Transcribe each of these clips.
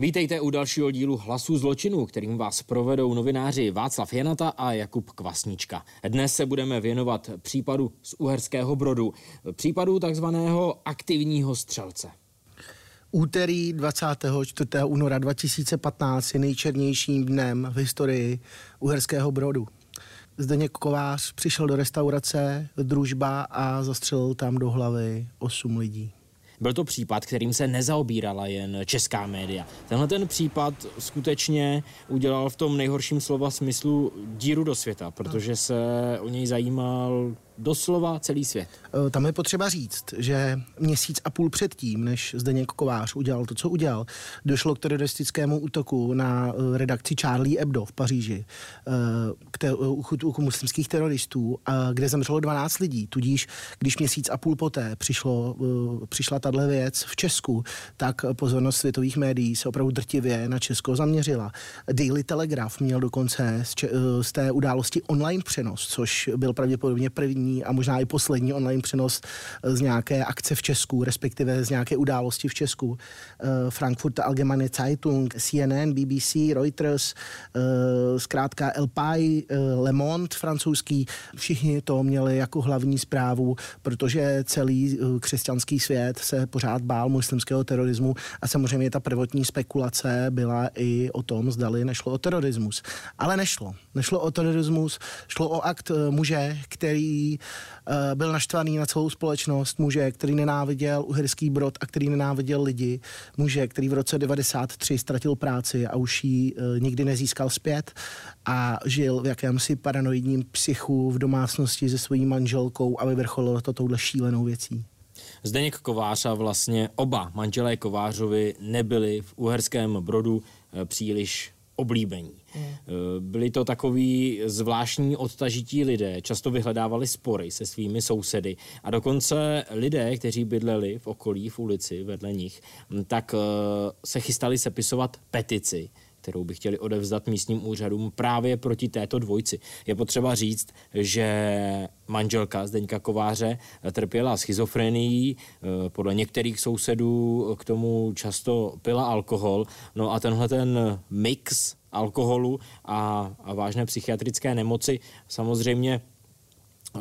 Vítejte u dalšího dílu Hlasů zločinu, kterým vás provedou novináři Václav Janata a Jakub Kvasnička. Dnes se budeme věnovat případu z Uherského Brodu, případu takzvaného aktivního střelce. Úterý 24. února 2015 je nejčernějším dnem v historii Uherského Brodu. Zdeněk Kovář přišel do restaurace Družba a zastřelil tam do hlavy 8 lidí. Byl to případ, kterým se nezaobírala jen česká média. Tenhle ten případ skutečně udělal v tom nejhorším slova smyslu díru do světa, protože se o něj zajímal doslova celý svět. E, tam je potřeba říct, že měsíc a půl předtím, než Zdeněk Kovář udělal to, co udělal, došlo k teroristickému útoku na e, redakci Charlie Hebdo v Paříži, e, k útoku muslimských teroristů, kde zemřelo 12 lidí. Tudíž, když měsíc a půl poté přišlo, přišla tahle věc v Česku, tak pozornost světových médií se opravdu drtivě na Česko zaměřila. Daily Telegraph měl dokonce z, z té události online přenos, což byl pravděpodobně první první a možná i poslední online přenos eh, z nějaké akce v Česku, respektive z nějaké události v Česku. Eh, Frankfurt Allgemeine Zeitung, CNN, BBC, Reuters, eh, zkrátka El Pai, Le Monde francouzský, všichni to měli jako hlavní zprávu, protože celý křesťanský svět se pořád bál muslimského terorismu a samozřejmě ta prvotní spekulace byla i o tom, zdali nešlo o terorismus. Ale nešlo. Nešlo o terorismus, šlo o akt muže, který Eh, byl naštvaný na celou společnost, muže, který nenáviděl uherský brod a který nenáviděl lidi, muže, který v roce 93 ztratil práci a už ji eh, nikdy nezískal zpět a žil v jakémsi paranoidním psychu v domácnosti se svojí manželkou a vyvrcholilo to touhle šílenou věcí. Zdeněk Kovář a vlastně oba manželé Kovářovi nebyli v Uherském Brodu eh, příliš oblíbení. Mm. Byli to takový zvláštní odtažití lidé, často vyhledávali spory se svými sousedy a dokonce lidé, kteří bydleli v okolí, v ulici vedle nich, tak eh, se chystali sepisovat petici kterou by chtěli odevzdat místním úřadům právě proti této dvojci. Je potřeba říct, že manželka Zdeňka Kováře trpěla schizofrenií, eh, podle některých sousedů k tomu často pila alkohol, no a tenhle ten mix alkoholu a, a vážné psychiatrické nemoci samozřejmě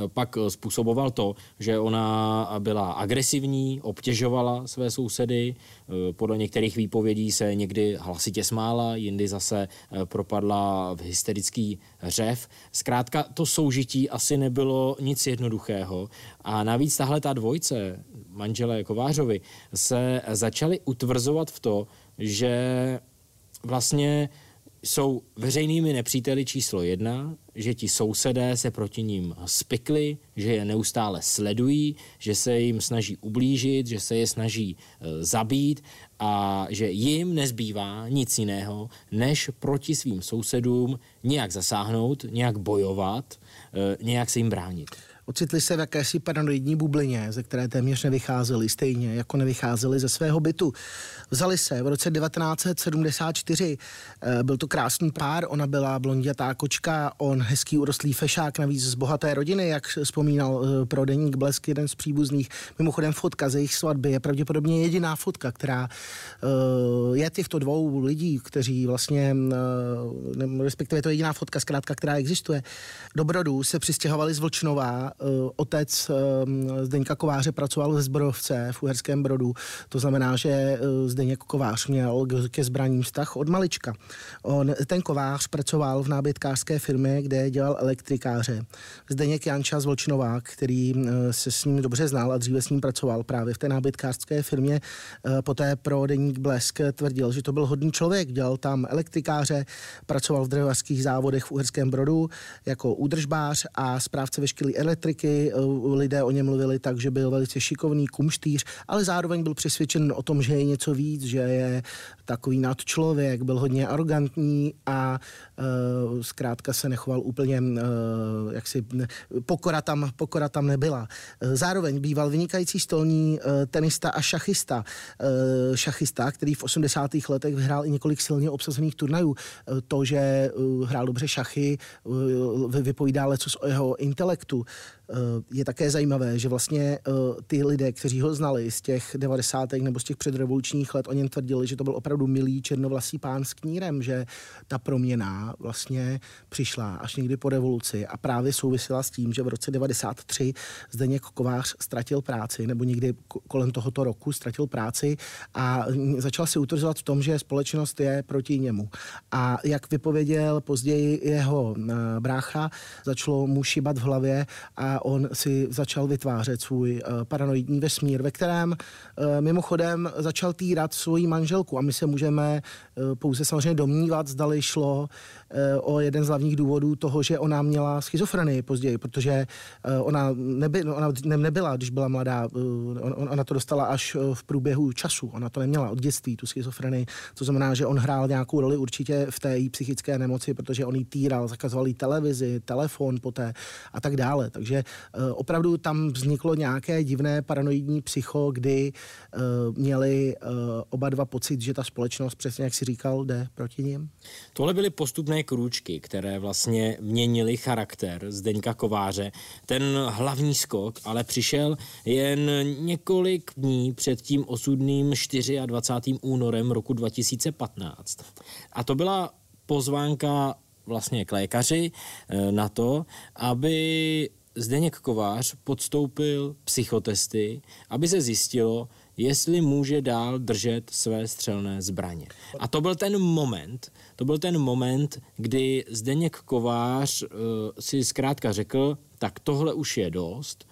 pak způsoboval to, že ona byla agresivní, obtěžovala své sousedy, podle některých výpovědí se někdy hlasitě smála, jindy zase eh, propadla v hysterický řev. Zkrátka to soužití asi nebylo nic jednoduchého a navíc tahle ta dvojce, manželé Kovářovi, se začali utvrzovat v to, že vlastně jsou veřejnými nepříteli číslo jedna, že ti sousedé se proti ním spikli, že je neustále sledují, že se jim snaží ublížit, že se je snaží e, zabít a že jim nezbývá nic jiného, než proti svým sousedům nějak zasáhnout, nějak bojovat, e, nějak se jim bránit. Ocitli se v jakési paranoidní bublině, ze které téměř nevycházeli, stejně jako nevycházeli ze svého bytu. Vzali se v roce 1974, eh, byl to krásný pár, ona byla blondětá kočka, on hezký urostlý fešák, navíc z bohaté rodiny, jak vzpomínal eh, pro deník Blesk, jeden z příbuzných. Mimochodem fotka ze jejich svatby je pravděpodobně jediná fotka, která eh, je těchto dvou lidí, kteří vlastně, respektive to je jediná fotka zkrátka, která existuje. Do Brodu se přistěhovali z Vlčnova, otec uh, Zdeňka Kováře pracoval ve zbrojovce v Uherském Brodu. To znamená, že uh, Zdeněk Kovář měl ke zbraním vztah od malička. On, ten Kovář pracoval v nábytkářské firmě, kde dělal elektrikáře. Zdeněk Janča z Volčnová, který uh, se s ním dobře znal a dříve s ním pracoval právě v té nábytkářské firmě, poté pro deník Blesk tvrdil, že to byl hodný člověk, dělal tam elektrikáře, pracoval v dřevařských závodech v Uherském Brodu jako údržbář a správce veškerý elektrik Patriky, eh, lidé o něm mluvili tak, že byl velice šikovný kumštýř, ale zároveň byl přesvědčen o tom, že je něco víc, že je takový nadčlověk, byl hodně arrogantní a uh, zkrátka se nechoval úplně, uh, jak si, pokora tam, pokora tam nebyla. Zároveň býval vynikající stolní tenista a šachista. Šachista, který v 80. letech vyhrál i několik silně obsazených turnajů. To, že hrál dobře šachy, vypovídá co o jeho intelektu. Je také zajímavé, že vlastně ty lidé, kteří ho znali z těch 90. nebo z těch předrevolučních let, o něm tvrdili, že to byl opravdu milý černovlasý pán s knírem, že ta proměna vlastně přišla až někdy po revoluci a právě souvisela s tím, že v roce 93 Zdeněk Kovář ztratil práci, nebo někdy kolem tohoto roku ztratil práci a začal si utrzovat v tom, že společnost je proti němu. A jak vypověděl později jeho eh, brácha, začalo mu šibat v hlavě a on si začal vytvářet svůj eh, paranoidní vesmír, ve kterém eh, mimochodem začal týrat svoji manželku. A my se můžeme pouze samozřejmě domnívat, zdali šlo o jeden z hlavních důvodů toho, že ona měla schizofrenii později, protože ona, neby, ona nebyla, když byla mladá, ona to dostala až v průběhu času, ona to neměla od dětství, tu schizofrenii, to znamená, že on hrál nějakou roli určitě v té jí psychické nemoci, protože on jí týral, zakazoval jí televizi, telefon poté a tak dále. Takže opravdu tam vzniklo nějaké divné paranoidní psycho, kdy uh, měli uh, oba dva pocit, že ta společnost, přesně jak si říkal, jde proti ním. Tohle byly postupné krůčky, které vlastně měnily charakter Zdeňka Kováře. Ten hlavní skok ale přišel jen několik dní před tím osudným 24. únorem roku 2015. A to byla pozvánka vlastně k lékaři eh, na to, aby Zdeněk Kovář podstoupil psychotesty, aby se zjistilo, jestli může dál držet své střelné zbraně. A to byl ten moment, to byl ten moment, kdy Zdeněk Kovář uh, si zkrátka řekl, tak tohle už je dost,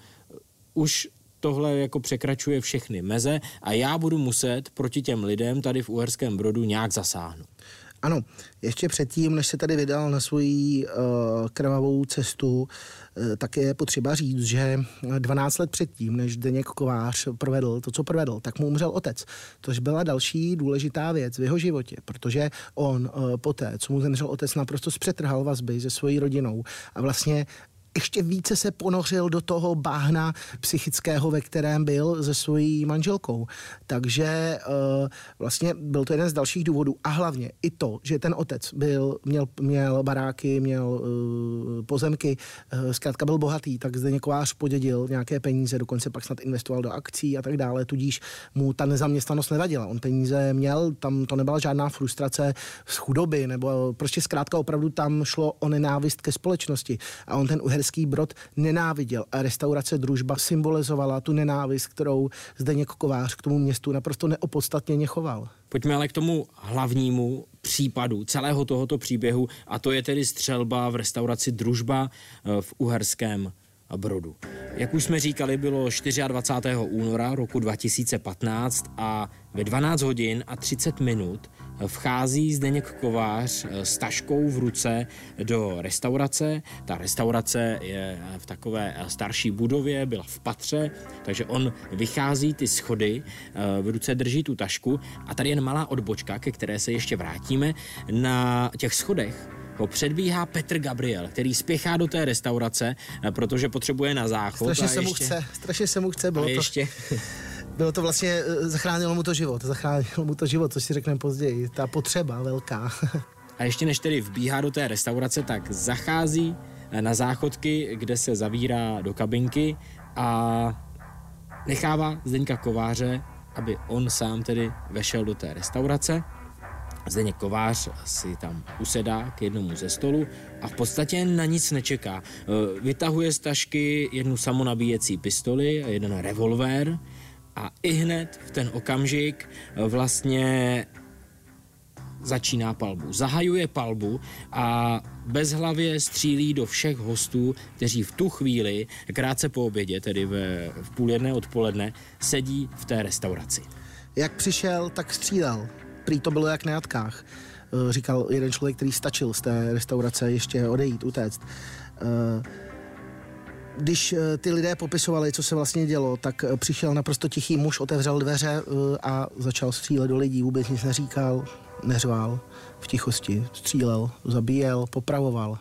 už tohle jako překračuje všechny meze a já budu muset proti těm lidem tady v Uherském Brodu nějak zasáhnout. Ano, ještě předtím, než se tady vydal na svoji uh, krvavou cestu, uh, tak je potřeba říct, že 12 let předtím, než Deněk Kovář provedl to, co provedl, tak mu umřel otec. Tož byla další důležitá věc v jeho životě, protože on uh, poté, co mu zemřel otec, naprosto zpřetrhal vazby se svojí rodinou a vlastně ještě více se ponořil do toho báhna psychického, ve kterém byl se svojí manželkou. Takže uh, vlastně byl to jeden z dalších důvodů. A hlavně i to, že ten otec byl, měl, měl baráky, měl uh, pozemky, uh, zkrátka byl bohatý, tak zde Kovář podědil nějaké peníze, dokonce pak snad investoval do akcí a tak dále, tudíž mu ta nezaměstnanost nevadila. On peníze měl, tam to nebyla žádná frustrace z chudoby, nebo prostě zkrátka opravdu tam šlo o nenávist ke společnosti. A on ten Uherský Brod nenáviděl a restaurace Družba symbolizovala tu nenávist, kterou Zdeněk Kovář k tomu městu naprosto neopodstatněně choval. Pojďme ale k tomu hlavnímu případu celého tohoto příběhu a to je tedy střelba v restauraci Družba eh, v Uherském Brodu. Jak už jsme říkali, bylo 24. února roku 2015 a ve 12 hodin a 30 minut vchází Zdeněk Kovář eh, s taškou v ruce do restaurace. Ta restaurace je v takové eh, starší budově, byla v patře, takže on vychází ty schody, eh, v ruce drží tu tašku a tady je malá odbočka, ke které se ještě vrátíme. Na těch schodech ho předbíhá Petr Gabriel, který spěchá do té restaurace, protože potřebuje na záchod. Strašně se ještě... mu chce, strašně se mu chce, bylo a ještě... to bylo to vlastně, eh, zachránilo mu to život, zachránilo mu to život, což si řekneme později, ta potřeba velká. A ještě než tedy vbíhá do té restaurace, tak zachází eh, na záchodky, kde se zavírá do kabinky a nechává Zdeňka Kováře, aby on sám tedy vešel do té restaurace. Zdeněk Kovář si tam usedá k jednomu ze stolu a v podstatě na nic nečeká. Eh, vytahuje z tašky jednu samonabíjecí pistoli a jeden revolver a i hned v ten okamžik vlastně začíná palbu. Zahajuje palbu a bezhlavě střílí do všech hostů, kteří v tu chvíli, krátce po obědě, tedy ve, v půl jedné odpoledne, sedí v té restauraci. Jak přišel, tak střílel. Prý to bylo jak na jatkách. Eh, říkal jeden člověk, který stačil z té restaurace ještě odejít, utéct. Uh, když eh, ty lidé popisovali, co se vlastně dělo, tak eh, přišel naprosto tichý muž, otevřel dveře eh, a začal střílet do lidí, vůbec nic neříkal, neřval, v tichosti střílel, zabíjel, popravoval.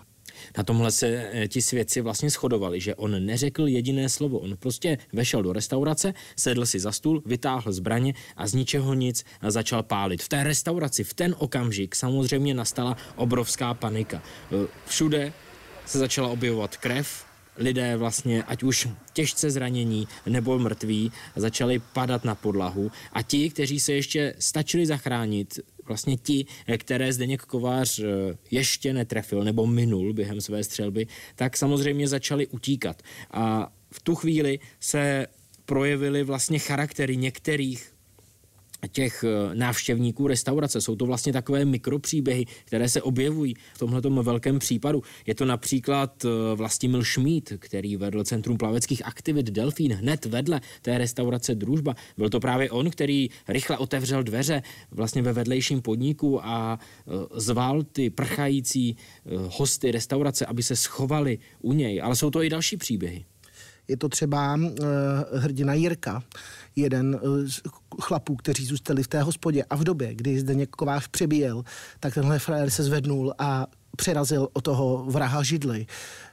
Na tomhle se ti svědci vlastně shodovali, že on neřekl jediné slovo. On prostě vešel do restaurace, sedl si za stůl, vytáhl zbraně a z ničeho nic začal pálit. V té restauraci v ten okamžik samozřejmě nastala obrovská panika. Všude se začala objevovat krev, lidé vlastně, ať už těžce zranění nebo mrtví, začali padat na podlahu a ti, kteří se ještě stačili zachránit, vlastně ti, které Zdeněk Kovář eh, ještě netrefil nebo minul během své střelby, tak samozřejmě začali utíkat. A v tu chvíli se projevily vlastně charaktery některých těch eh, návštěvníků restaurace. Jsou to vlastně takové mikropříběhy, které se objevují v tomhle velkém případu. Je to například eh, Vlastimil Šmít, který vedl Centrum plaveckých aktivit Delfín hned vedle té restaurace Družba. Byl to právě on, který rychle otevřel dveře vlastně ve vedlejším podniku a eh, zval ty prchající hosty restaurace, aby se schovali u něj. Ale jsou to i další příběhy. Je to třeba uh, hrdina Jirka, jeden z chlapů, kteří zůstali v té hospodě a v době, kdy zde Kovář přebíjel, tak tenhle frajer se zvednul a přerazil o toho vraha židli.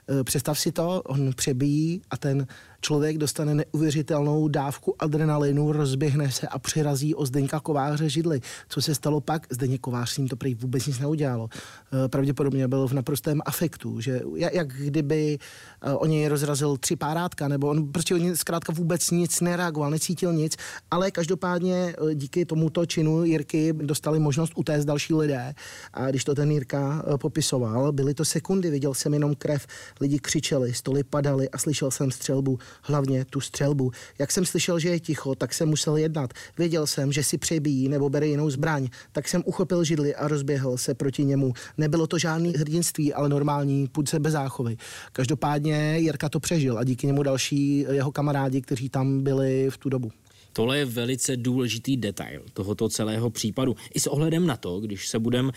Eh, představ si to, on přebíjí a ten člověk dostane neuvěřitelnou dávku adrenalinu, rozběhne se a přirazí o Zdeňka Kováře židli. Co se stalo pak? Zdeněk Kovář s ním to prý vůbec nic neudělalo. Eh, pravděpodobně byl v naprostém afektu, že jak kdyby eh, o něj rozrazil tři párátka, nebo on prostě o zkrátka vůbec nic nereagoval, necítil nic, ale každopádně díky tomuto činu Jirky dostali možnost utéct další lidé. A když to ten Jirka popisoval, byly to sekundy, viděl jsem jenom krev, lidi křičeli, stoly padaly a slyšel jsem střelbu, hlavně tu střelbu. Jak jsem slyšel, že je ticho, tak jsem musel jednat. Věděl jsem, že si přebíjí nebo bere jinou zbraň, tak jsem uchopil židli a rozběhl se proti němu. Nebylo to žádný hrdinství, ale normální půd se bez záchovy. Každopádně Jirka to přežil a díky němu další jeho kamarádi, kteří tam byli v tu dobu. Tohle je velice důležitý detail tohoto celého případu. I s ohledem na to, když se budeme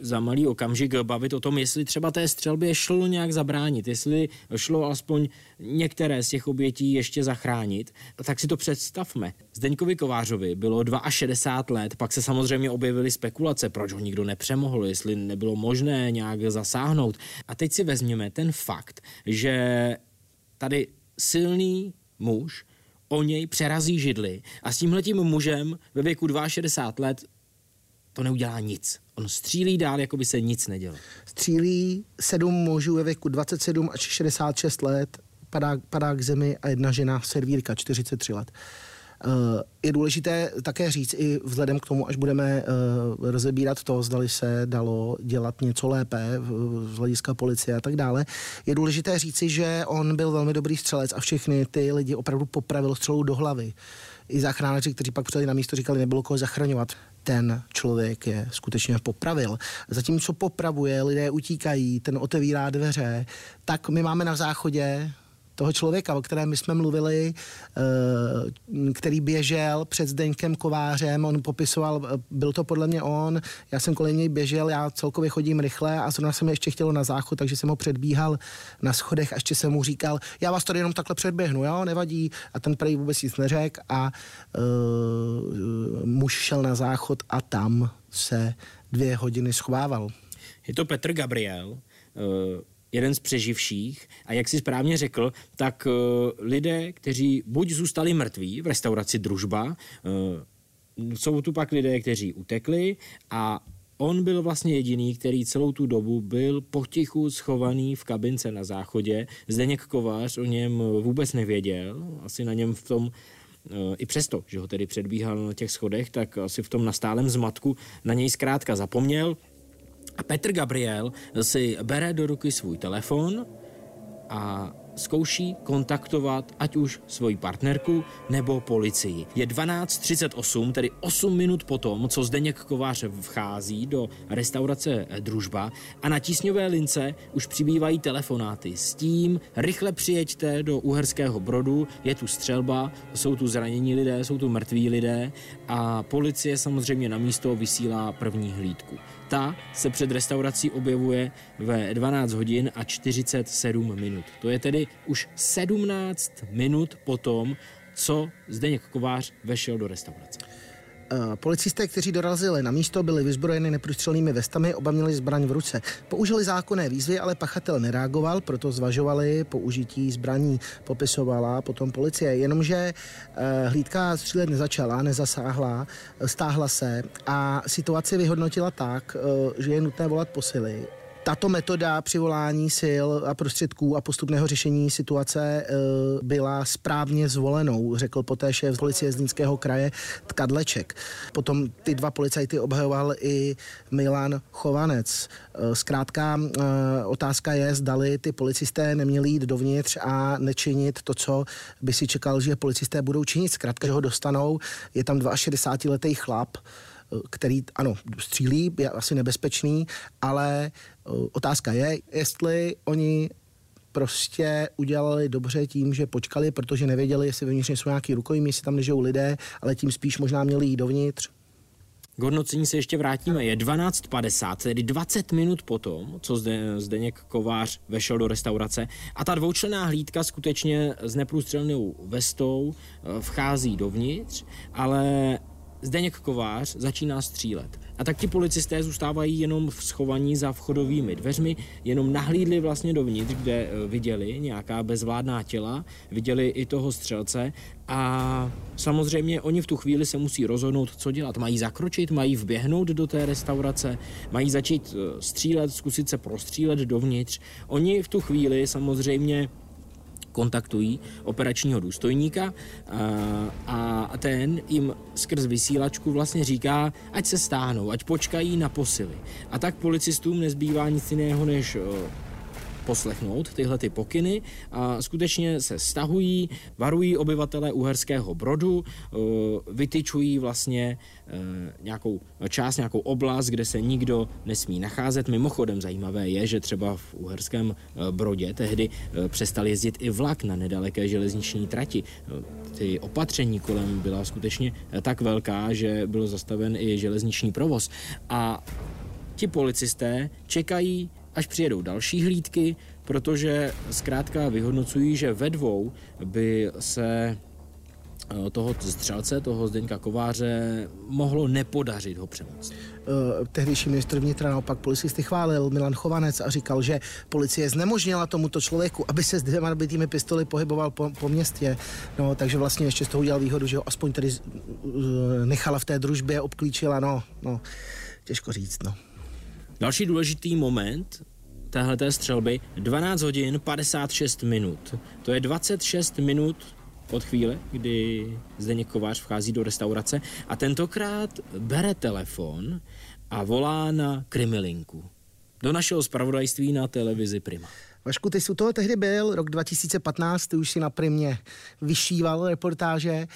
za malý okamžik bavit o tom, jestli třeba té střelbě šlo nějak zabránit, jestli šlo aspoň některé z těch obětí ještě zachránit, tak si to představme. Zdeňkovi Kovářovi bylo 62 let, pak se samozřejmě objevily spekulace, proč ho nikdo nepřemohl, jestli nebylo možné nějak zasáhnout. A teď si vezměme ten fakt, že tady silný muž o něj přerazí židli a s tímhletím mužem ve věku 62 let to neudělá nic. On střílí dál, jako by se nic nedělo. Střílí sedm mužů ve věku 27 až 66 let, padá, padá k zemi a jedna žena, servírka, 43 let. Eh, je důležité také říct i vzhledem k tomu, až budeme eh, rozebírat to, zdali se dalo dělat něco lépe z hlediska policie a tak dále. Je důležité říci, že on byl velmi dobrý střelec a všechny ty lidi opravdu popravil střelou do hlavy. I záchranáři, kteří pak přijeli na místo, říkali, nebylo koho zachraňovat. Ten člověk je skutečně popravil. Zatímco popravuje, lidé utíkají, ten otevírá dveře, tak my máme na záchodě toho člověka, o kterém my jsme mluvili, eh, který běžel před Zdeňkem Kovářem, on popisoval, eh, byl to podle mě on, já jsem kolem něj běžel, já celkově chodím rychle a zrovna jsem ještě chtěl na záchod, takže jsem ho předbíhal na schodech a ještě jsem mu říkal, já vás tady jenom takhle předběhnu, jo, nevadí. A ten prej vůbec nic neřekl a uh, muž šel na záchod a tam se dvě hodiny schovával. Je to Petr Gabriel, jeden z přeživších a jak si správně řekl, tak uh, lidé, kteří buď zůstali mrtví v restauraci Družba, uh, jsou tu pak lidé, kteří utekli a on byl vlastně jediný, který celou tu dobu byl potichu schovaný v kabince na záchodě. Zdeněk Kovář o něm vůbec nevěděl, asi na něm v tom eh, i přesto, že ho tedy předbíhal na těch schodech, tak asi v tom nastálem zmatku na něj zkrátka zapomněl. A Petr Gabriel si bere do ruky svůj telefon a zkouší kontaktovat ať už svoji partnerku nebo policii. Je 12.38, tedy 8 minut potom, co Zdeněk Kovář vchází do restaurace Družba a na tísňové lince už přibývají telefonáty s tím, rychle přijeďte do Uherského Brodu, je tu střelba, jsou tu zranění lidé, jsou tu mrtví lidé a policie samozřejmě na místo vysílá první hlídku. Ta se před restaurací objevuje ve 12 hodin a 47 minut. To je tedy už 17 minut potom, co Zdeněk Kovář vešel do restaurace. Eh, policisté, kteří dorazili na místo, byli vyzbrojeni neprůstřelnými vestami, oba měli zbraň v ruce. Použili zákonné výzvy, ale pachatel nereagoval, proto zvažovali použití zbraní, popisovala potom policie. Jenomže eh, hlídka střílet nezačala, nezasáhla, stáhla se a situaci vyhodnotila tak, eh, že je nutné volat posily Tato metoda přivolání sil a prostředků a postupného řešení situace eh, byla správně zvolenou, řekl poté šéf policie Zlínského kraje Tkadleček. Potom ty dva policajty obhajoval i Milan Chovanec. Eh, zkrátka otázka je, zdali ty policisté neměli jít dovnitř a nečinit to, co by si čekal, že policisté budou činit. Zkrátka, že ho dostanou, je tam 62-letý chlap, který, ano, střílí, je asi nebezpečný, ale eh, otázka je, jestli oni prostě udělali dobře tím, že počkali, protože nevěděli, jestli vevnitř jsou nějaký rukojmí, jestli tam nežijou lidé, ale tím spíš možná měli jít dovnitř. K hodnocení se ještě vrátíme. Je 12.50, tedy 20 minut potom, co zde, Zdeněk Kovář vešel do restaurace a ta dvoučlená hlídka skutečně s neprůstřelnou vestou eh, vchází dovnitř, ale Zdeněk Kovář začíná střílet. A tak ti policisté zůstávají jenom v schovaní za vchodovými dveřmi, jenom nahlídli vlastně dovnitř, kde eh, viděli nějaká bezvládná těla, viděli i toho střelce a samozřejmě oni v tu chvíli se musí rozhodnout, co dělat. Mají zakročit, mají vběhnout do té restaurace, mají začít eh, střílet, zkusit se prostřílet dovnitř. Oni v tu chvíli samozřejmě kontaktují operačního důstojníka a, a ten jim skrz vysílačku vlastně říká, ať se stáhnou, ať počkají na posily. A tak policistům nezbývá nic jiného, než poslechnout tyhle ty pokyny a skutečně se stahují, varují obyvatele Uherského Brodu, eh, vytyčují vlastně eh, nějakou část, nějakou oblast, kde se nikdo nesmí nacházet. Mimochodem zajímavé je, že třeba v Uherském eh, Brodě tehdy přestal jezdit i vlak na nedaleké železniční trati. Ty opatření kolem byla skutečně tak velká, že byl zastaven i železniční provoz. A ti policisté čekají až přijedou další hlídky, protože zkrátka vyhodnocují, že ve dvou by se eh, toho střelce, toho Zdeňka Kováře, mohlo nepodařit ho přemoct. Uh, tehdejší ministr vnitra naopak policisty chválil Milan Chovanec a říkal, že policie znemožnila tomuto člověku, aby se s dvěma nabitými pistoli pohyboval po, po městě. No, takže vlastně ještě z toho udělal výhodu, že ho aspoň tedy nechala v té družbě, obklíčila, no, no, těžko říct, no. Další důležitý moment téhleté střelby 12 hodin 56 minut. To je 26 minut od chvíle, kdy Zdeněk Kovář vchází do restaurace a tentokrát bere telefon a volá na Krimilinku. Do našeho zpravodajství na televizi Prima. Vašku, ty jsi u toho tehdy byl, rok 2015, ty už si na Primě vyšíval reportáže.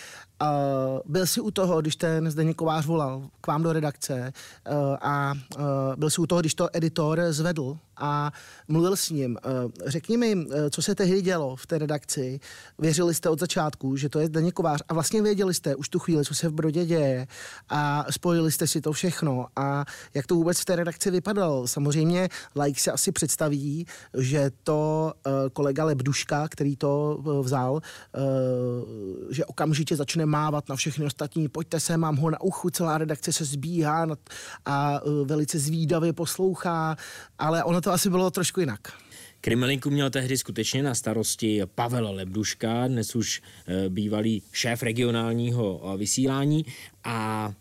Uh, byl jsi u toho, když ten Zdeněk Kovář volal k vám do redakce uh, a uh, byl jsi u toho, když to editor zvedl a mluvil s ním. Uh, řekni mi, uh, co se tehdy dělo v té redakci. Věřili jste od začátku, že to je Zdeněk Kovář a vlastně věděli jste už tu chvíli, co se v Brodě děje a spojili jste si to všechno a jak to vůbec v té redakci vypadalo. Samozřejmě like se asi představí, že to uh, kolega Lebduška, který to uh, vzal, uh, že okamžitě začne mávat na všechny ostatní, pojďte se, mám ho na uchu, celá redakce se zbíhá a uh, velice zvídavě poslouchá, ale ono to asi bylo trošku jinak. Krimelinku měl tehdy skutečně na starosti Pavel Lebduška, dnes už bývalý šéf regionálního vysílání. A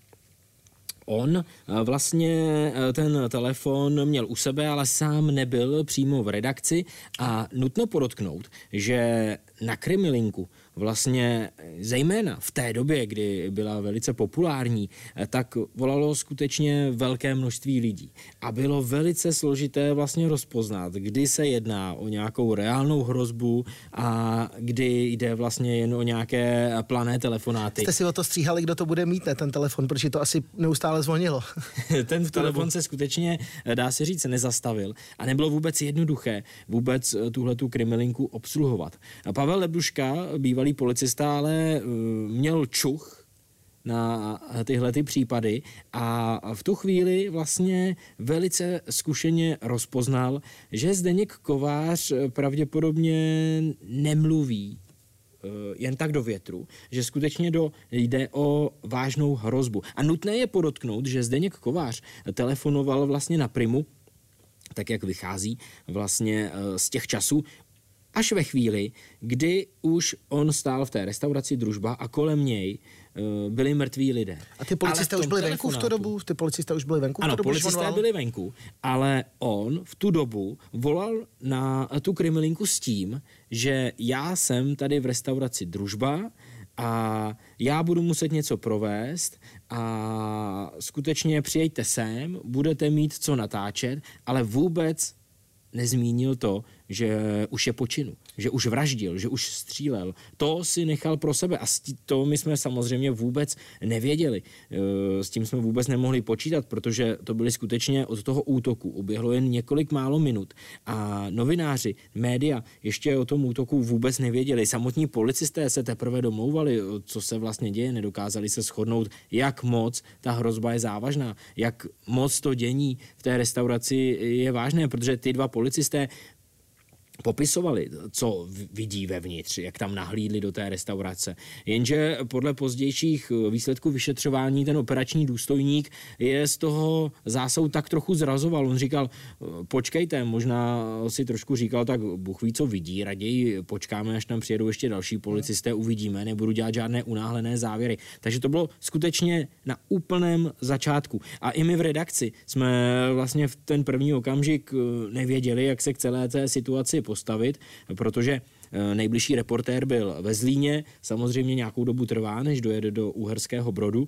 On vlastně ten telefon měl u sebe, ale sám nebyl přímo v redakci. A nutno podotknout, že na Krimilinku vlastně zejména v té době, kdy byla velice populární, tak volalo skutečně velké množství lidí. A bylo velice složité vlastně rozpoznat, kdy se jedná o nějakou reálnou hrozbu a kdy jde vlastně jen o nějaké plané telefonáty. Jste si o to stříhali, kdo to bude mít, ne, ten telefon, protože to asi neustále zvonilo. ten telefon se skutečně, dá se říct, nezastavil a nebylo vůbec jednoduché vůbec tuhle tu krimelinku obsluhovat. A Pavel Lebduška, bývalý policista, ale uh, měl čuch na tyhle ty případy a v tu chvíli vlastně velice zkušeně rozpoznal, že Zdeněk Kovář pravděpodobně nemluví uh, jen tak do větru, že skutečně do, jde o vážnou hrozbu. A nutné je podotknout, že Zdeněk Kovář telefonoval vlastně na Primu tak jak vychází vlastně uh, z těch časů Až ve chvíli, kdy už on stál v té restauraci družba a kolem něj uh, byli mrtví lidé. A ty policisté už byli venku v tu dobu? Ty policisté už byli venku v tu ano, dobu, policisté byli venku, ale on v tu dobu volal na tu krimilinku s tím, že já jsem tady v restauraci družba a já budu muset něco provést a skutečně přijďte sem, budete mít co natáčet, ale vůbec nezmínil to, že už je počinu, že už vraždil, že už střílel. To si nechal pro sebe a to my jsme samozřejmě vůbec nevěděli. E, s tím jsme vůbec nemohli počítat, protože to byly skutečně od toho útoku. Uběhlo jen několik málo minut a novináři, média ještě o tom útoku vůbec nevěděli. Samotní policisté se teprve domlouvali, co se vlastně děje, nedokázali se shodnout, jak moc ta hrozba je závažná, jak moc to dění v té restauraci je vážné, protože ty dva policisté popisovali, co vidí vevnitř, jak tam nahlídli do té restaurace. Jenže podle pozdějších eh, výsledků vyšetřování ten operační důstojník je z toho zásahu tak trochu zrazoval. On říkal, eh, počkejte, možná si trošku říkal, tak Bůh ví, co vidí, raději počkáme, až tam přijedou ještě další policisté, uvidíme, nebudu dělat žádné unáhlené závěry. Takže to bylo skutečně na úplném začátku. A i my v redakci jsme vlastně v ten první okamžik eh, nevěděli, jak se k celé té situaci postavit, protože eh, nejbližší reportér byl ve Zlíně, samozřejmě nějakou dobu trvá, než dojede do Uherského Brodu,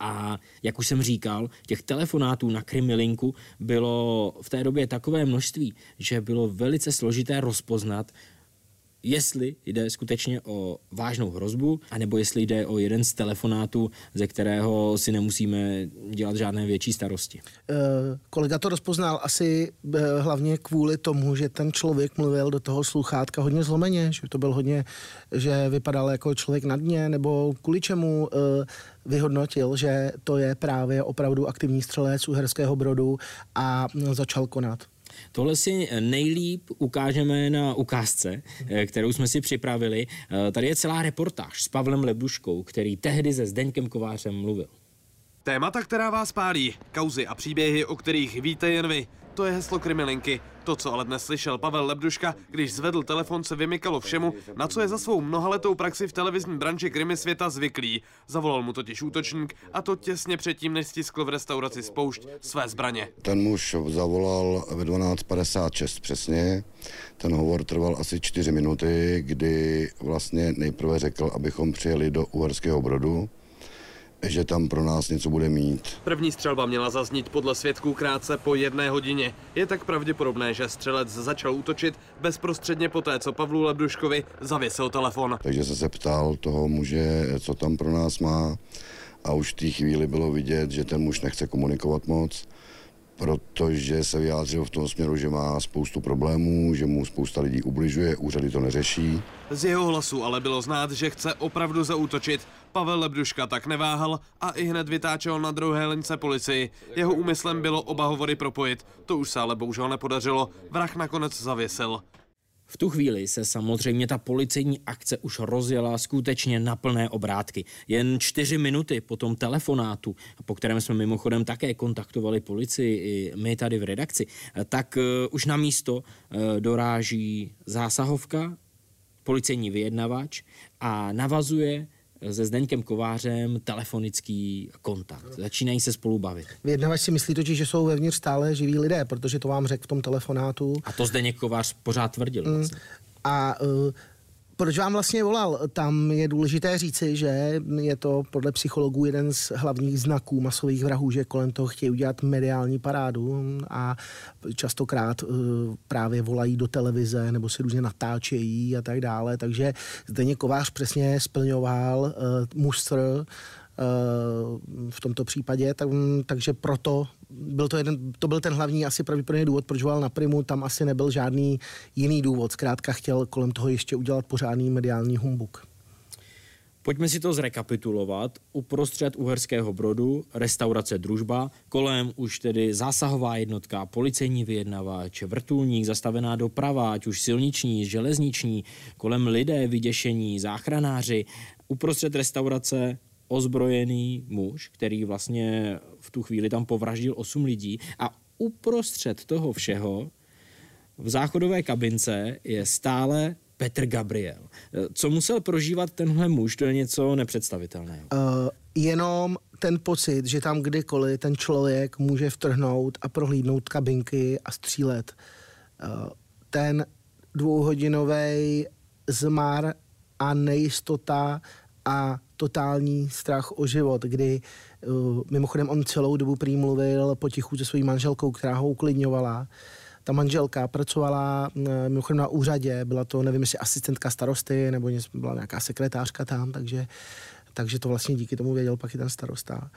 a jak už jsem říkal, těch telefonátů na Krimilinku bylo v té době takové množství, že bylo velice složité rozpoznat, jestli jde skutečně o vážnou hrozbu, anebo jestli jde o jeden z telefonátů, ze kterého si nemusíme dělat žádné větší starosti. E, kolega to rozpoznal asi e, hlavně kvůli tomu, že ten člověk mluvil do toho sluchátka hodně zlomeně, že to byl hodně, že vypadal jako člověk na dně, nebo kvůli čemu e, vyhodnotil, že to je právě opravdu aktivní střelec Uherského brodu a začal konat. Tohle si nejlíp ukážeme na ukázce, eh, kterou jsme si připravili. Eh, tady je celá reportáž s Pavlem Lebduškou, který tehdy se Zdeňkem Kovářem mluvil. Témata, která vás pálí, kauzy a příběhy, o kterých víte jen vy. To je heslo Krimilinky. To, co ale dnes slyšel Pavel Lebduška, když zvedl telefon, se vymykalo všemu, na co je za svou mnohaletou praxi v televizní branži krimi světa zvyklý. Zavolal mu totiž útočník a to těsně předtím, než stiskl v restauraci spoušť své zbraně. Ten muž zavolal ve 12.56 přesně. Ten hovor trval asi 4 minuty, kdy vlastně nejprve řekl, abychom přijeli do Uherského Brodu že tam pro nás něco bude mít. První střelba měla zaznít podle svědků krátce po jedné hodině. Je tak pravděpodobné, že střelec začal útočit bezprostředně poté, co Pavlu Lebduškovi zavěsil telefon. Takže se zeptal toho muže, co tam pro nás má a už v té chvíli bylo vidět, že ten muž nechce komunikovat moc protože se vyjádřil v tom směru, že má spoustu problémů, že mu spousta lidí ubližuje, úřady to neřeší. Z jeho hlasu ale bylo znát, že chce opravdu zautočit. Pavel Lebduška tak neváhal a i hned vytáčel na druhé lince policii. Jeho úmyslem bylo oba hovory propojit. To už se ale bohužel nepodařilo. Vrah nakonec zavěsil. V tu chvíli se samozřejmě ta policejní akce už rozjela skutečně na plné obrátky. Jen čtyři minuty po tom telefonátu, po kterém jsme mimochodem také kontaktovali policii i my tady v redakci, tak uh, už na místo uh, doráží zásahovka, policejní vyjednavač a navazuje se Zdeňkem Kovářem telefonický kontakt. Začínají se spolu bavit. Vyjednavač si myslí totiž, že jsou vevnitř stále živí lidé, protože to vám řekl v tom telefonátu. A to Zdeněk Kovář pořád tvrdil. Mm. Vlastně. A uh, proč vám vlastně volal? Tam je důležité říci, že je to podle psychologů jeden z hlavních znaků masových vrahů, že kolem toho chtějí udělat mediální parádu a častokrát uh, právě volají do televize nebo si různě natáčejí a tak dále. Takže Zdeněk Kovář přesně splňoval uh, mustr v tomto případě, tak, takže proto byl to, jeden, to byl ten hlavní asi pravděpodobně důvod, proč volal na Primu, tam asi nebyl žádný jiný důvod, zkrátka chtěl kolem toho ještě udělat pořádný mediální humbuk. Pojďme si to zrekapitulovat. Uprostřed Uherského Brodu, restaurace Družba, kolem už tedy zásahová jednotka, policejní vyjednavač, vrtulník, zastavená doprava, ať už silniční, železniční, kolem lidé vyděšení, záchranáři, uprostřed restaurace ozbrojený muž, který vlastně v tu chvíli tam povraždil osm lidí a uprostřed toho všeho v záchodové kabince je stále Petr Gabriel. Co musel prožívat tenhle muž, to je něco nepředstavitelného. Uh, jenom ten pocit, že tam kdykoliv ten člověk může vtrhnout a prohlídnout kabinky a střílet. Uh, ten dvouhodinový zmar a nejistota a totální strach o život, kdy uh, mimochodem on celou dobu prý mluvil potichu se svojí manželkou, která ho uklidňovala. Ta manželka pracovala uh, mimochodem na úřadě, byla to, nevím, jestli asistentka starosty nebo byla nějaká sekretářka tam, takže, takže to vlastně díky tomu věděl pak i ten starosta.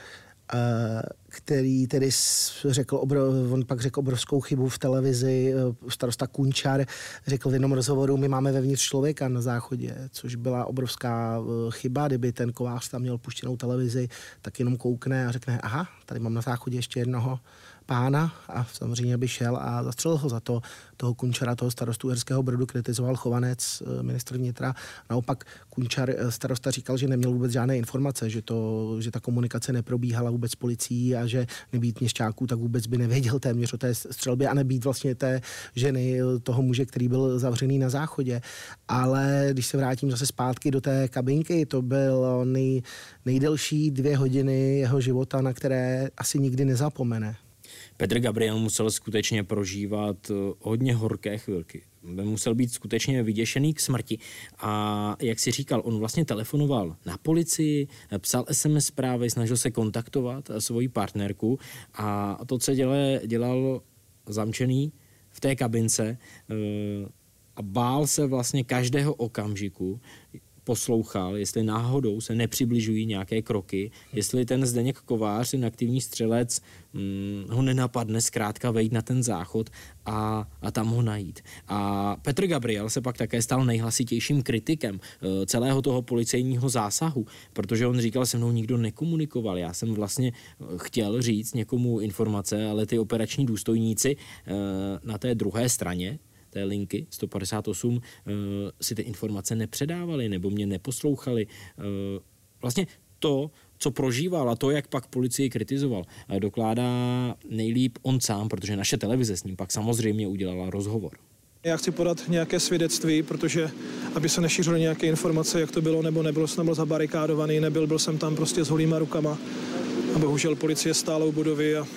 Který tedy řekl, on pak řekl obrovskou chybu v televizi, eh, starosta Kunčar řekl v jednom rozhovoru, my máme vevnitř člověka na záchodě, což byla obrovská eh, chyba, kdyby ten kovář tam měl puštěnou televizi, tak jenom koukne a řekne, aha, tady mám na záchodě ještě jednoho pána a samozřejmě by šel a zastřelil ho za to. Toho Kunčara, toho starostu Uherského Brodu kritizoval Chovanec, eh, ministr vnitra. Naopak Kunčar, eh, starosta říkal, že neměl vůbec žádné informace, že, to, že ta komunikace neprobíhala vůbec policií a že nebýt měšťáků, tak vůbec by nevěděl téměř o té střelbě a nebýt vlastně té ženy, eh, toho muže, který byl zavřený na záchodě. Ale když se vrátím zase zpátky do té kabinky, to byl nej, nejdelší dvě hodiny jeho života, na které asi nikdy nezapomene. Petr Gabriel musel skutečně prožívat eh, hodně horké chvilky. Musel být skutečně vyděšený k smrti. A jak si říkal, on vlastně telefonoval na policii, psal SMS zprávy, snažil se kontaktovat eh, svoji partnerku a to, co dělal, dělal zamčený v té kabince eh, a bál se vlastně každého okamžiku, poslouchal, jestli náhodou se nepřibližují nějaké kroky, jestli ten Zdeněk Kovář, ten aktivní střelec, hm, ho nenapadne zkrátka vejít na ten záchod a, a tam ho najít. A Petr Gabriel se pak také stal nejhlasitějším kritikem uh, celého toho policejního zásahu, protože on říkal, se mnou nikdo nekomunikoval. Já jsem vlastně eh, chtěl říct někomu informace, ale ty operační důstojníci uh, na té druhé straně, té linky 158 eh, si ty informace nepředávali nebo mě neposlouchali. Eh, vlastně to, co prožíval a to, jak pak policii kritizoval, eh, dokládá nejlíp on sám, protože naše televize s ním pak samozřejmě udělala rozhovor. Já chci podat nějaké svědectví, protože aby se nešířily nějaké informace, jak to bylo nebo nebylo, jsem byl zabarikádovaný, nebyl, byl jsem tam prostě s holýma rukama. A bohužel policie stála u budovy a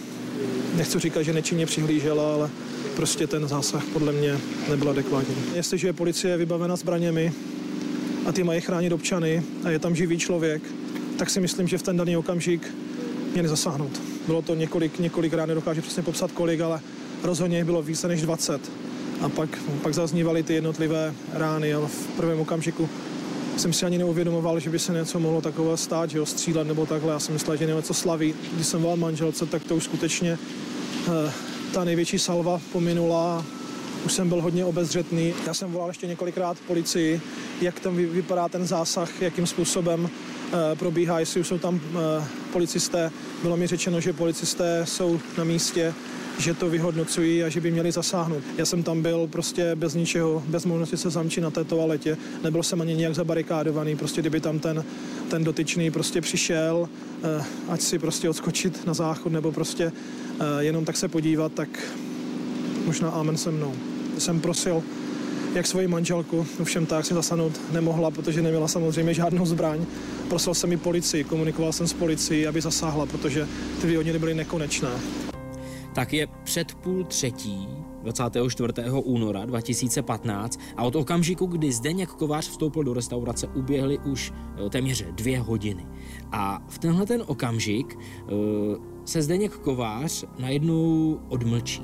nechci říkat, že nečinně přihlížela, ale prostě ten zásah podle mě nebyl adekvátní. Jestliže je policie vybavena zbraněmi a ty mají chránit občany a je tam živý člověk, tak si myslím, že v ten daný okamžik měli zasáhnout. Bylo to několik, několik rán, nedokážu přesně popsat kolik, ale rozhodně bylo více než 20. A pak, pak zaznívaly ty jednotlivé rány, ale v prvém okamžiku jsem si ani neuvědomoval, že by se něco mohlo takové stát, že ho střílet nebo takhle. Já jsem myslel, že něco slaví. Když jsem volal manželce, tak to už skutečně eh, ta největší salva pominula, už jsem byl hodně obezřetný. Já jsem volal ještě několikrát policii, jak tam vypadá ten zásah, jakým způsobem uh, probíhá, jestli už jsou tam uh, policisté. Bylo mi řečeno, že policisté jsou na místě, že to vyhodnocují a že by měli zasáhnout. Já jsem tam byl prostě bez ničeho, bez možnosti se zamčit na té toaletě. Nebyl jsem ani nějak zabarikádovaný, prostě kdyby tam ten, ten dotyčný prostě přišel, ať si prostě odskočit na záchod nebo prostě Eh, jenom tak se podívat, tak možná amen se mnou. Jsem prosil jak svoji manželku, ovšem tak si zasanout nemohla, protože neměla samozřejmě žádnou zbraň. Prosil jsem i policii, komunikoval jsem s policií, aby zasáhla, protože ty vyhodněny byly nekonečné. Tak je před půl třetí 24. února 2015 a od okamžiku, kdy Zdeněk Kovář vstoupil do restaurace, uběhly už eh, téměř dvě hodiny. A v tenhle ten okamžik uh, se Zdeněk Kovář najednou odmlčí.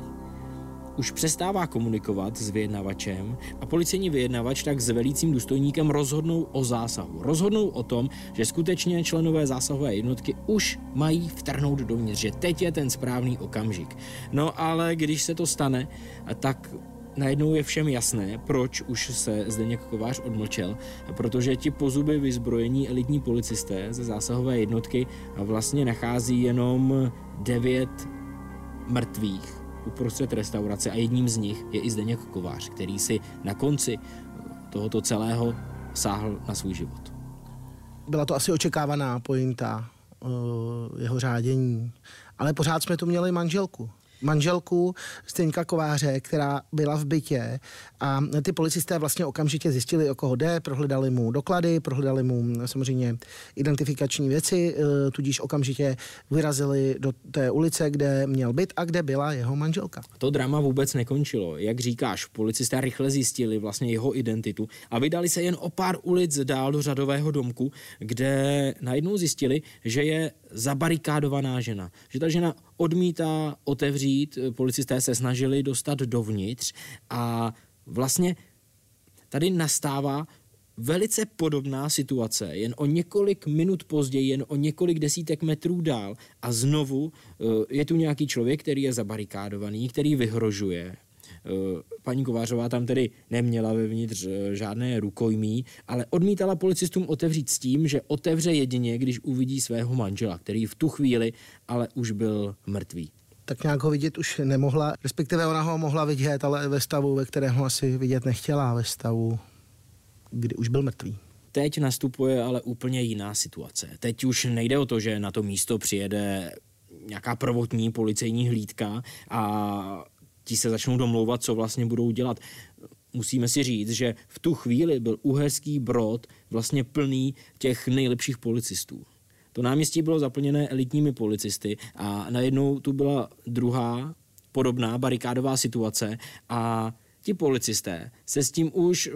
Už přestává komunikovat s vyjednavačem a policejní vyjednavač tak s velícím důstojníkem rozhodnou o zásahu. Rozhodnou o tom, že skutečně členové zásahové jednotky už mají vtrhnout dovnitř, že teď je ten správný okamžik. No ale když se to stane, tak najednou je všem jasné, proč už se Zdeněk Kovář odmlčel, protože ti pozuby vyzbrojení elitní policisté ze zásahové jednotky vlastně nachází jenom devět mrtvých uprostřed restaurace a jedním z nich je i Zdeněk Kovář, který si na konci tohoto celého sáhl na svůj život. Byla to asi očekávaná pointa jeho řádění, ale pořád jsme tu měli manželku. Manželku Steňka Kováře, která byla v bytě a ty policisté vlastně okamžitě zjistili, o koho jde, prohledali mu doklady, prohledali mu samozřejmě identifikační věci, eh, tudíž okamžitě vyrazili do té ulice, kde měl byt a kde byla jeho manželka. To drama vůbec nekončilo. Jak říkáš, policisté rychle zjistili vlastně jeho identitu a vydali se jen o pár ulic dál do řadového domku, kde najednou zjistili, že je zabarikádovaná žena. Že ta žena odmítá otevřít, policisté se snažili dostat dovnitř a vlastně tady nastává velice podobná situace, jen o několik minut později, jen o několik desítek metrů dál a znovu eh, je tu nějaký člověk, který je zabarikádovaný, který vyhrožuje. Eh, paní Kovářová tam tedy neměla vevnitř eh, žádné rukojmí, ale odmítala policistům otevřít s tím, že otevře jedině, když uvidí svého manžela, který v tu chvíli ale už byl mrtvý tak nějak ho vidět už nemohla, respektive ona ho mohla vidět, ale ve stavu, ve kterém ho asi vidět nechtěla, ve stavu, kdy už byl mrtvý. Teď nastupuje ale úplně jiná situace. Teď už nejde o to, že na to místo přijede nějaká prvotní policejní hlídka a ti se začnou domlouvat, co vlastně budou dělat. Musíme si říct, že v tu chvíli byl uherský brod vlastně plný těch nejlepších policistů. To náměstí bylo zaplněné elitními policisty a najednou tu byla druhá podobná barikádová situace a ti policisté se s tím už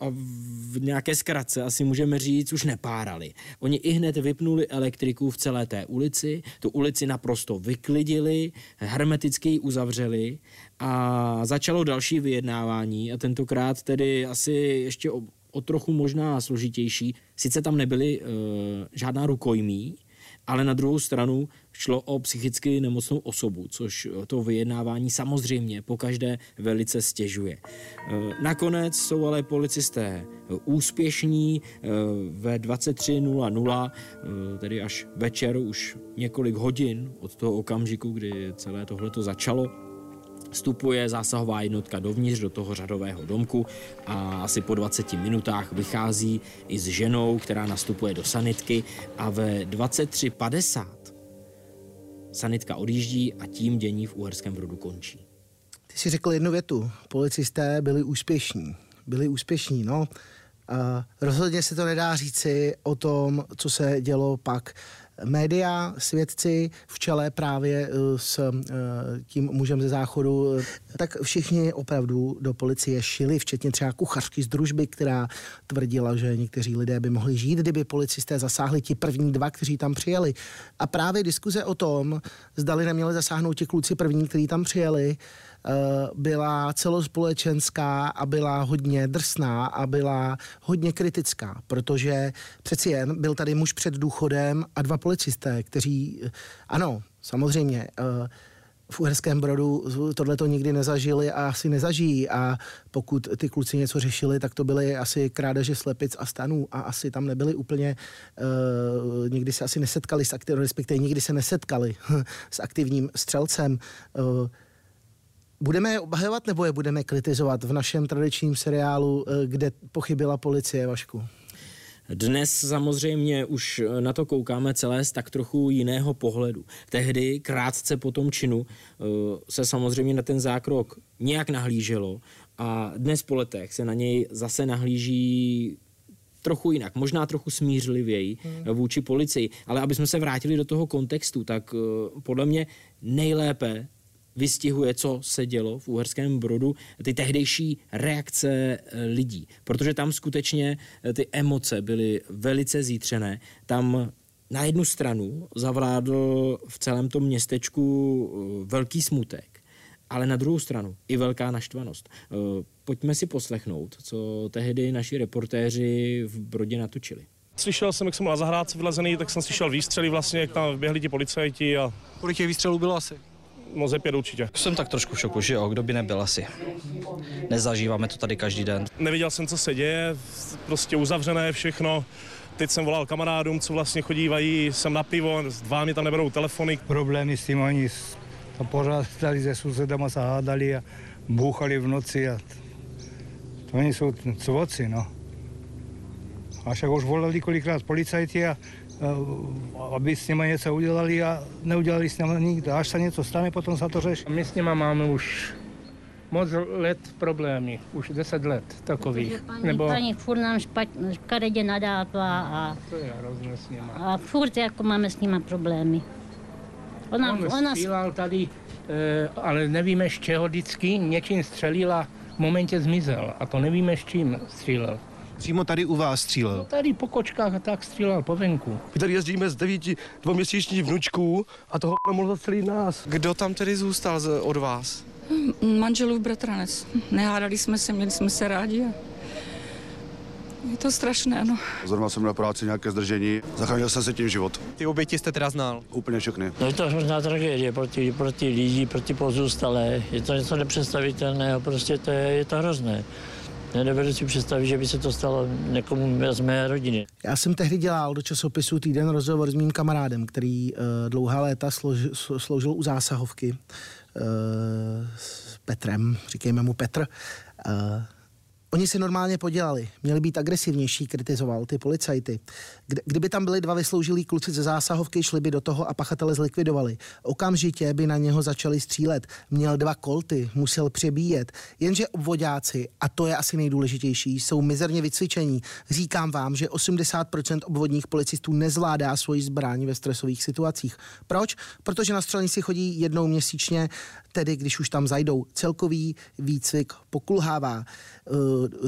a v nějaké zkratce asi můžeme říct, už nepárali. Oni i hned vypnuli elektriku v celé té ulici, tu ulici naprosto vyklidili, hermeticky ji uzavřeli a začalo další vyjednávání a tentokrát tedy asi ještě o, o trochu možná složitější. Sice tam nebyly e, žádná rukojmí, ale na druhou stranu šlo o psychicky nemocnou osobu, což to vyjednávání samozřejmě po každé velice stěžuje. E, nakonec jsou ale policisté úspěšní ve 23.00, e, tedy až večer, už několik hodin od toho okamžiku, kdy celé tohleto začalo, Vstupuje zásahová jednotka dovnitř do toho řadového domku a asi po 20 minutách vychází i s ženou, která nastupuje do sanitky a ve 23.50 sanitka odjíždí a tím dění v Uherském Brodu končí. Ty si řekl jednu větu. Policisté byli úspěšní. Byli úspěšní, no. A rozhodně se to nedá říci o tom, co se dělo pak média, svědci v čele právě eh, s eh, tím mužem ze záchodu, tak všichni opravdu do policie šili, včetně třeba kuchařky z družby, která tvrdila, že někteří lidé by mohli žít, kdyby policisté zasáhli ti první dva, kteří tam přijeli. A právě diskuze o tom, zdali neměli zasáhnout ti kluci první, kteří tam přijeli, Eh, byla celospolečenská a byla hodně drsná a byla hodně kritická, protože přeci jen byl tady muž před důchodem a dva policisté, kteří, eh, ano, samozřejmě, eh, v Uherském Brodu tohle to nikdy nezažili a asi nezažijí a pokud ty kluci něco řešili, tak to byly asi krádeže slepic a stanů a asi tam nebyli úplně, uh, nikdy se asi nesetkali s aktivním, respektive nikdy se nesetkali s aktivním střelcem. Uh, Budeme je obhajovat nebo je budeme kritizovat v našem tradičním seriálu, eh, kde pochybila policie, Vašku? Dnes samozřejmě už na to koukáme celé z tak trochu jiného pohledu. Tehdy, krátce po tom činu, eh, se samozřejmě na ten zákrok nějak nahlíželo a dnes po letech se na něj zase nahlíží trochu jinak, možná trochu smířlivěji hmm. vůči policii. Ale aby jsme se vrátili do toho kontextu, tak eh, podle mě nejlépe vystihuje, co se dělo v Uherském Brodu, ty tehdejší reakce eh, lidí. Protože tam skutečně eh, ty emoce byly velice zítřené. Tam na jednu stranu zavládl v celém tom městečku eh, velký smutek, ale na druhou stranu i velká naštvanost. Pojďme si poslechnout, co tehdy naši reportéři v Brodě natočili. Slyšel jsem, jak jsem byl na zahrádce vylezený, tak jsem slyšel výstřely vlastně, jak tam běhli ti policajti. A... Kolik těch výstřelů bylo asi? No ze pět určitě. Jsem tak trošku v šoku, že jo, kdo by nebyl asi. Nezažíváme to tady každý den. Neviděl jsem, co se děje, prostě uzavřené všechno. Teď jsem volal kamarádům, co vlastně chodívají sem na pivo, dva mi tam neberou telefony. Problémy s tím oni to pořád tady se sousedama se hádali a bouchali v noci a to oni jsou cvoci, no. A však už volali kolikrát policajti a aby s nimi něco udělali a neudělali s nimi nikdo. Až se něco stane, potom se to řeší. My s nimi máme už moc let problémy, už deset let takových. Paní, Nebo... paní furt nám špatně, nadává a, to je hrozné s nima. a furt jako máme s nimi problémy. Ona, On ona střílel tady, e, ale nevíme z čeho vždycky, něčím střelil a v momentě zmizel. A to nevíme s čím střílel. Přímo tady u vás střílel? No tady po kočkách a tak střílel po venku. My tady jezdíme z devíti dvouměsíční vnučků a toho mohl zastřelit nás. Kdo tam tedy zůstal od vás? Manželův bratranec. Nehádali jsme se, měli jsme se rádi a je to strašné, no. Zrovna jsem na práci nějaké zdržení, zachránil jsem se tím život. Ty oběti jste teda znal? Úplně všechny. No je to hrozná tragédie pro ty, pro ty lidi, pro ty pozůstalé. Je to něco nepředstavitelného, prostě to je, je to hrozné. Nedovedu si představit, že by se to stalo někomu z mé rodiny. Já jsem tehdy dělal do časopisu Týden rozhovor s mým kamarádem, který uh, dlouhá léta slož, sloužil u zásahovky uh, s Petrem, říkejme mu Petr. Uh, Oni si normálně podělali, měli být agresivnější, kritizoval ty policajty. Kdyby tam byli dva vysloužilí kluci ze zásahovky, šli by do toho a pachatele zlikvidovali. Okamžitě by na něho začali střílet. Měl dva kolty, musel přebíjet. Jenže obvodáci, a to je asi nejdůležitější, jsou mizerně vycvičení. Říkám vám, že 80% obvodních policistů nezvládá svoji zbraň ve stresových situacích. Proč? Protože na střelnici chodí jednou měsíčně, tedy když už tam zajdou. Celkový výcvik pokulhává.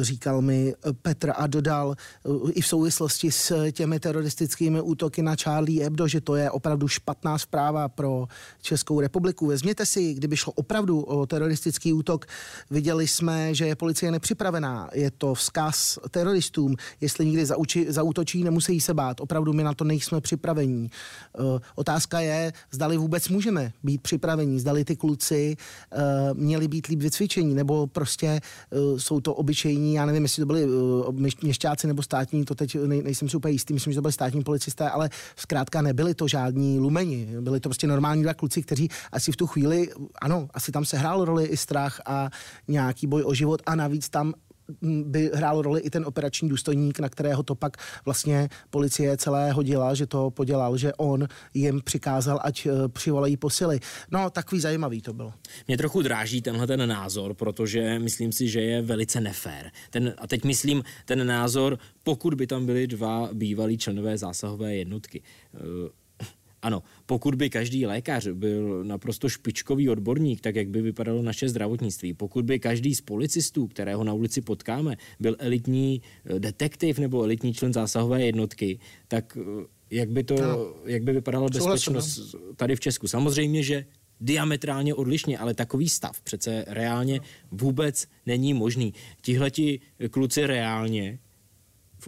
Říkal mi Petr a dodal eh, i v souvislosti s těmi teroristickými útoky na Charlie Hebdo, že to je opravdu špatná zpráva pro Českou republiku. Vezměte si, kdyby šlo opravdu o teroristický útok, viděli jsme, že je policie nepřipravená. Je to vzkaz teroristům. Jestli někdy zauči, zautočí, nemusí se bát. Opravdu my na to nejsme připravení. Eh, otázka je, zdali vůbec můžeme být připravení, zdali ty kluci měli být líp vycvičení, nebo prostě jsou to obyčejní, já nevím, jestli to byli uh, měšťáci nebo státní, to teď nej, nejsem si úplně jistý, myslím, že to byli státní policisté, ale zkrátka nebyli to žádní lumeni, byli to prostě normální dva kluci, kteří asi v tu chvíli, ano, asi tam se hrál roli i strach a nějaký boj o život a navíc tam by hrál roli i ten operační důstojník, na kterého to pak vlastně policie celé hodila, že to podělal, že on jim přikázal, ať eh, přivolají posily. No, takový zajímavý to bylo. Mě trochu dráží tenhle ten názor, protože myslím si, že je velice nefér. Ten, a teď myslím ten názor, pokud by tam byli dva bývalí členové zásahové jednotky eh, ano, pokud by každý lékař byl naprosto špičkový odborník, tak jak by vypadalo naše zdravotnictví, pokud by každý z policistů, kterého na ulici potkáme, byl elitní eh, detektiv nebo elitní člen zásahové jednotky, tak eh, jak by, to, no. jak by vypadala bezpečnost no. tady v Česku? Samozřejmě, že diametrálně odlišně, ale takový stav přece reálně vůbec není možný. Tihleti kluci reálně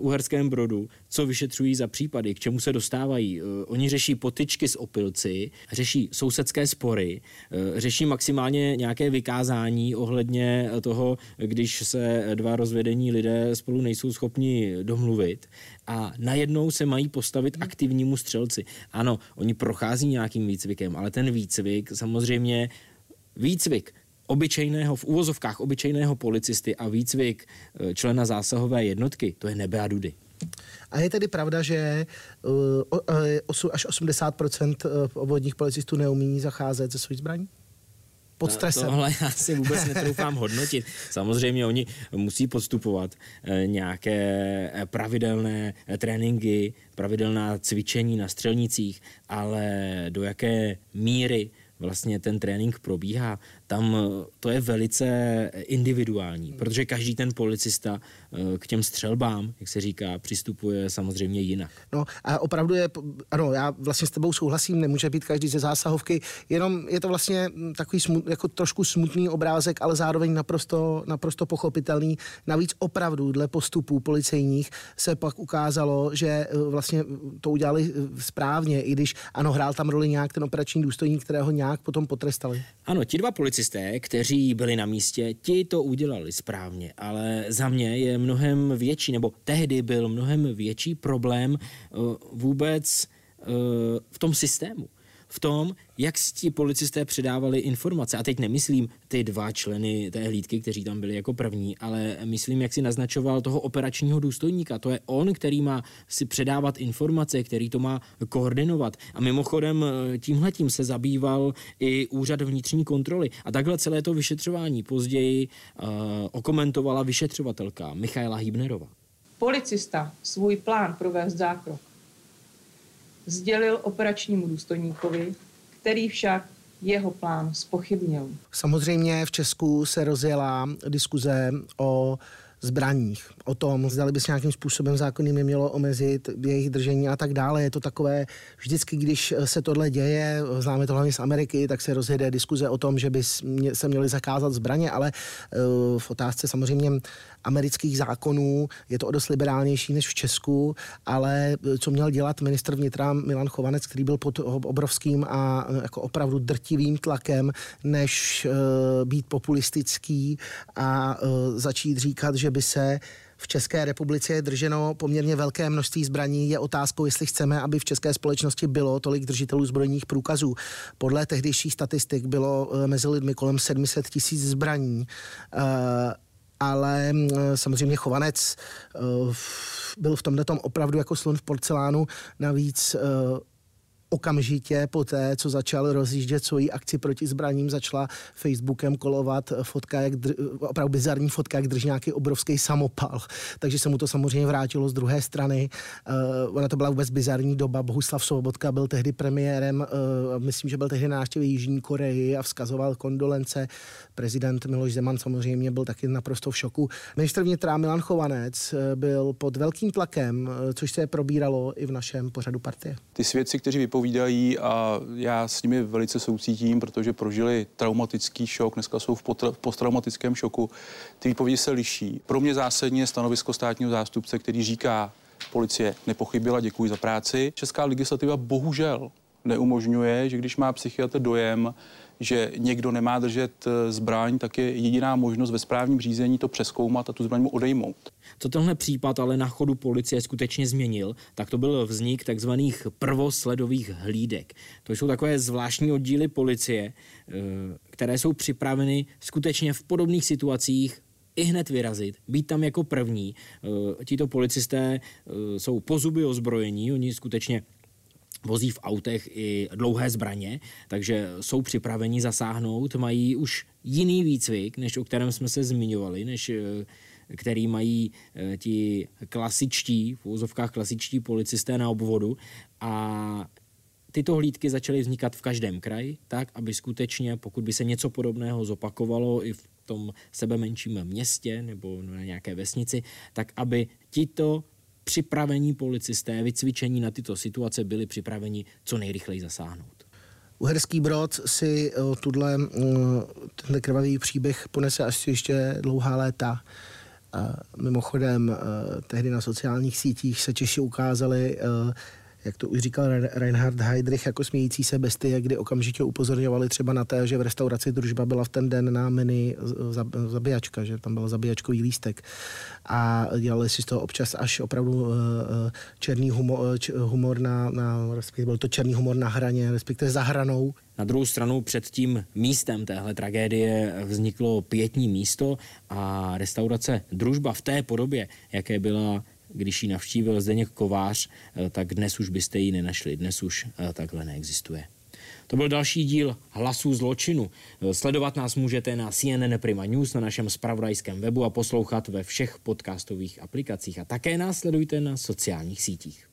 Uherském Brodu, co vyšetřují za případy, k čemu se dostávají. Eh, oni řeší potyčky s opilci, řeší sousedské spory, eh, řeší maximálně nějaké vykázání ohledně toho, když se dva rozvedení lidé spolu nejsou schopni domluvit a najednou se mají postavit aktivnímu střelci. Ano, oni prochází nějakým výcvikem, ale ten výcvik samozřejmě výcvik obyčejného, v úvozovkách obyčejného policisty a výcvik e, člena zásahové jednotky, to je nebe a dudy. A je tedy pravda, že 8 e, až 80 e, obvodních policistů neumí zacházet ze svých zbraní? pod stresem. Tohle já si vůbec netroufám hodnotit. Samozřejmě oni musí podstupovat nějaké pravidelné tréninky, pravidelná cvičení na střelnicích, ale do jaké míry vlastně ten trénink probíhá, tam eh, to je velice individuální, protože každý ten policista eh, k těm střelbám, jak se říká, přistupuje samozřejmě jinak. No a opravdu je, ano, já vlastně s tebou souhlasím, nemůže být každý ze zásahovky, jenom je to vlastně hm, takový smut, jako trošku smutný obrázek, ale zároveň naprosto, naprosto pochopitelný. Navíc opravdu dle postupů policejních se pak ukázalo, že eh, vlastně to udělali správně, i když ano, hrál tam roli nějak ten operační důstojník, kterého nějak potom potrestali. Ano, ti dva policisté policisté, kteří byli na místě, ti to udělali správně, ale za mě je mnohem větší, nebo tehdy byl mnohem větší problém uh, vůbec uh, v tom systému v tom, jak si ti policisté předávali informace. A teď nemyslím ty dva členy té hlídky, kteří tam byli jako první, ale myslím, jak si naznačoval toho operačního důstojníka. To je on, který má si předávat informace, který to má koordinovat. A mimochodem tímhletím se zabýval i úřad vnitřní kontroly. A takhle celé to vyšetřování později uh, okomentovala vyšetřovatelka Michaela Hýbnerová. Policista svůj plán provést zákrok sdělil operačnímu důstojníkovi, který však jeho plán spochybnil. Samozřejmě v Česku se rozjela diskuze o zbraních, o tom, zda by se nějakým způsobem zákonným nemělo omezit jejich držení a tak dále. Je to takové, vždycky, když se tohle děje, známe to hlavně z Ameriky, tak se rozjede diskuze o tom, že by se měly zakázat zbraně, ale eh, v otázce samozřejmě amerických zákonů je to o dost liberálnější než v Česku, ale eh, co měl dělat ministr vnitra Milan Chovanec, který byl pod obrovským a eh, jako opravdu drtivým tlakem, než být populistický a začít říkat, že by se v České republice je drženo poměrně velké množství zbraní. Je otázkou, jestli chceme, aby v české společnosti bylo tolik držitelů zbrojních průkazů. Podle tehdejších statistik bylo eh, mezi lidmi kolem 700 tisíc zbraní. Uh, ale mm, samozřejmě Chovanec uh, byl v tomhle tom opravdu jako slon v porcelánu. Navíc uh, okamžitě po té, co začal rozjíždět svoji akci proti zbraním, začala Facebookem kolovat fotka, jak dr- opravdu bizarní fotka, jak drží nějaký obrovský samopal. Takže se mu to samozřejmě vrátilo z druhé strany. Uh, ona to byla vůbec bizarní doba. Bohuslav Sobotka byl tehdy premiérem, uh, myslím, že byl tehdy na návštěvě Jižní Koreji a vzkazoval kondolence. Prezident Miloš Zeman samozřejmě byl taky naprosto v šoku. Ministr vnitra Milan Chovanec uh, byl pod velkým tlakem, což se probíralo i v našem pořadu partie. Ty svědci, kteří vypou vypovídají a já s nimi velice soucítím, protože prožili traumatický šok, dneska jsou v, v posttraumatickém šoku. Ty výpovědi se liší. Pro mě zásadně stanovisko státního zástupce, který říká, policie nepochybila, děkuji za práci. Česká legislativa bohužel neumožňuje, že když má psychiatr dojem, že někdo nemá držet eh, zbraň, tak je jediná možnost ve správním řízení to přeskoumat a tu zbraň mu odejmout. Co tenhle případ ale na chodu policie skutečně změnil, tak to byl vznik takzvaných prvosledových hlídek. To jsou takové zvláštní oddíly policie, eh, které jsou připraveny skutečně v podobných situacích i hned vyrazit, být tam jako první. Eh, tito policisté jsou po zuby ozbrojení, oni skutečně vozí v autech i dlouhé zbraně, takže jsou připraveni zasáhnout, mají už jiný výcvik, než o kterém jsme se zmiňovali, než eh, který mají eh, ti klasičtí, v úzovkách klasičtí policisté na obvodu. A tyto hlídky začaly vznikat v každém kraji, tak, aby skutečně, pokud by se něco podobného zopakovalo i v tom sebe menším městě nebo na nějaké vesnici, tak aby tito připravení policisté, vycvičení na tyto situace byli připraveni co nejrychleji zasáhnout. Uherský Brod si uh, tuhle, uh, tenhle krvavý příběh ponese až ještě dlouhá léta. A mimochodem, uh, tehdy na sociálních sítích se Češi ukázali jak to už říkal Reinhard Heydrich, jako smějící se bestie, kdy okamžitě upozorňovali třeba na to, že v restauraci družba byla v ten den na menu zabíjačka, že tam byl zabíjačkový lístek. A dělali si z toho občas až opravdu uh, černý humor, humor na, na, respektive byl to černý humor na hraně, respektive za hranou. Na druhou stranu před tím místem téhle tragédie vzniklo pětní místo a restaurace Družba v té podobě, jaké byla když ji navštívil Zdeněk Kovář, eh, tak dnes už byste ji nenašli, dnes už eh, takhle neexistuje. To byl další díl Hlasů zločinu. Eh, sledovat nás můžete na CNN Prima News, na našem spravodajském webu a poslouchat ve všech podcastových aplikacích. A také nás sledujte na sociálních sítích.